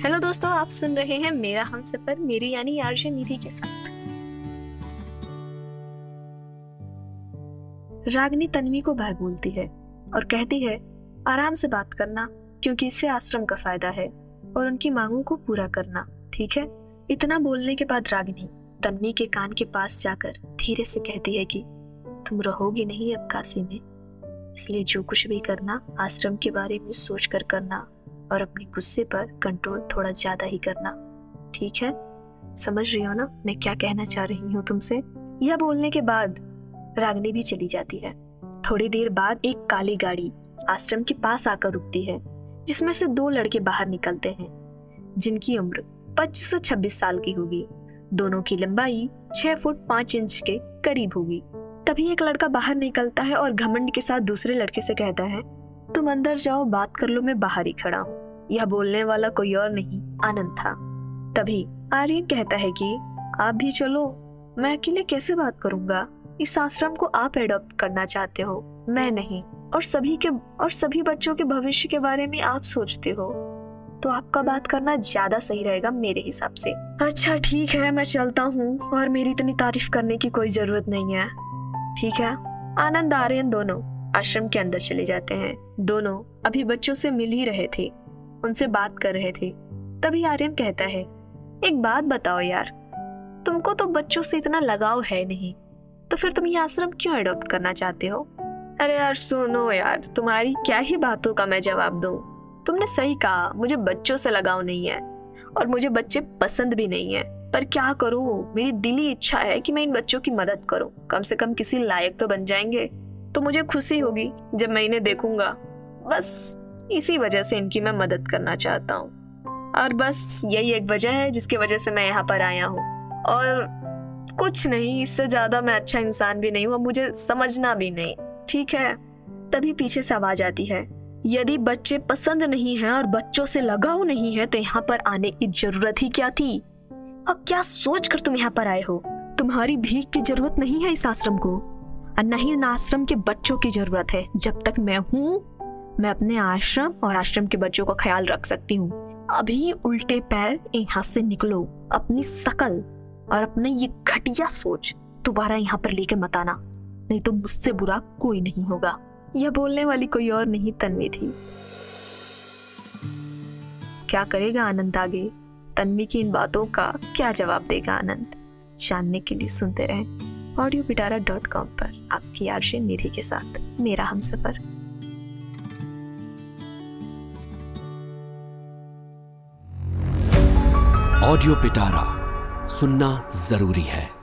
Hello दोस्तों, आप सुन रहे हैं मेरा हम सफ़र मेरी यानी आरजे निधि के साथ। रागनी तन्वी को भाई बोलती है और कहती है, आराम से बात करना, क्योंकि इससे आश्रम का फ़ायदा है और उनकी मांगों को पूरा करना, ठीक है? इतना बोलने के बाद रागिनी तन्वी के कान के पास जाकर धीरे से कहती है कि, तुम रहोगी नहीं अब काशी में, इसलिए जो कुछ भी करना, आश्रम के बारे में सोच कर करना और अपने गुस्से पर कंट्रोल थोड़ा ज़्यादा ही करना। ठीक है? समझ रही हो ना मैं क्या कहना चाह रही हूँ तुमसे? यह बोलने के बाद रागनी भी चली जाती है। थोड़ी देर बाद एक काली गाड़ी आश्रम के पास आकर रुकती है, जिसमें से दो लड़के बाहर निकलते हैं, जिनकी उम्र 25 से 26 साल की होगी। दोनों की लंबाई 6 फुट 5 इंच के करीब होगी। तभी एक लड़का बाहर निकलता है और घमंड के साथ दूसरे लड़के से कहता है तुम अंदर जाओ, बात कर लो, मैं बाहर ही खड़ा हूँ। यह बोलने वाला कोई और नहीं, आनंद था। तभी आर्यन कहता है कि, आप भी चलो, मैं अकेले कैसे बात करूँगा? इस आश्रम को आप एडॉप्ट करना चाहते हो, मैं नहीं। और सभी के, और सभी बच्चों के भविष्य के बारे में आप सोचते हो। तो आपका बात करना ज़्यादा सही रहेगा मेरे हिसाब से। अच्छा ठीक है, मैं चलता हूँ, और मेरी इतनी तारीफ़ करने की कोई ज़रूरत नहीं है। ठीक है? आनंद, आर्यन दोनों। आश्रम के अंदर चले जाते हैं। दोनों अभी बच्चों से मिल ही रहे थे। उनसे बात कर रहे थे। तभी आर्यन कहता है, एक बात बताओ यार, तुमको तो बच्चों से इतना लगाव है नहीं तो फिर तुम ये आश्रम क्यों अडॉप्ट करना चाहते हो? अरे यार, सुनो यार, तुम्हारी क्या ही बातों का मैं जवाब दूँ? तुमने सही कहा, मुझे बच्चों से लगाव नहीं है, और मुझे बच्चे पसंद भी नहीं है। पर क्या करूँ? मेरी दिली इच्छा है कि मैं इन बच्चों की मदद करूँ। कम से कम किसी लायक तो बन जाएँगे। तो मुझे खुशी होगी जब मैं इन्हें देखूँगा। बस इसी वजह से इनकी मैं मदद करना चाहता हूँ। और बस यही एक वजह है जिसकी वजह से मैं यहाँ पर आया हूँ। और कुछ नहीं, इससे ज़्यादा मैं अच्छा इंसान भी नहीं हूँ मुझे समझना भी नहीं। ठीक है? तभी पीछे से आवाज़ आती है। यदि बच्चे पसंद नहीं है और बच्चों से लगाव नहीं है तो यहाँ पर आने की ज़रूरत ही क्या थी? और क्या सोच कर तुम यहाँ पर आए हो? तुम्हारी भीख की ज़रूरत नहीं है इस आश्रम को। और न ही इन आश्रम के बच्चों की ज़रूरत है। जब तक मैं हूँ, मैं अपने आश्रम और आश्रम के बच्चों का ख्याल रख सकती हूँ। अभी उल्टे पैर यहाँ से निकलो। अपनी शकल और अपने ये घटिया सोच दोबारा यहाँ पर लेके मत आना। नहीं तो मुझसे बुरा कोई नहीं होगा। यह बोलने वाली कोई और नहीं तन्वी थी। क्या करेगा आनंद आगे? तन्वी की इन बातों का क्या जवाब देगा आनंद? जानने के लिए सुनते रहें। ऑडियो पिटारा डॉट कॉम पर आपकी आरजे निधि के साथ मेरा हम सफ़र। ऑडियो पिटारा सुनना ज़रूरी है।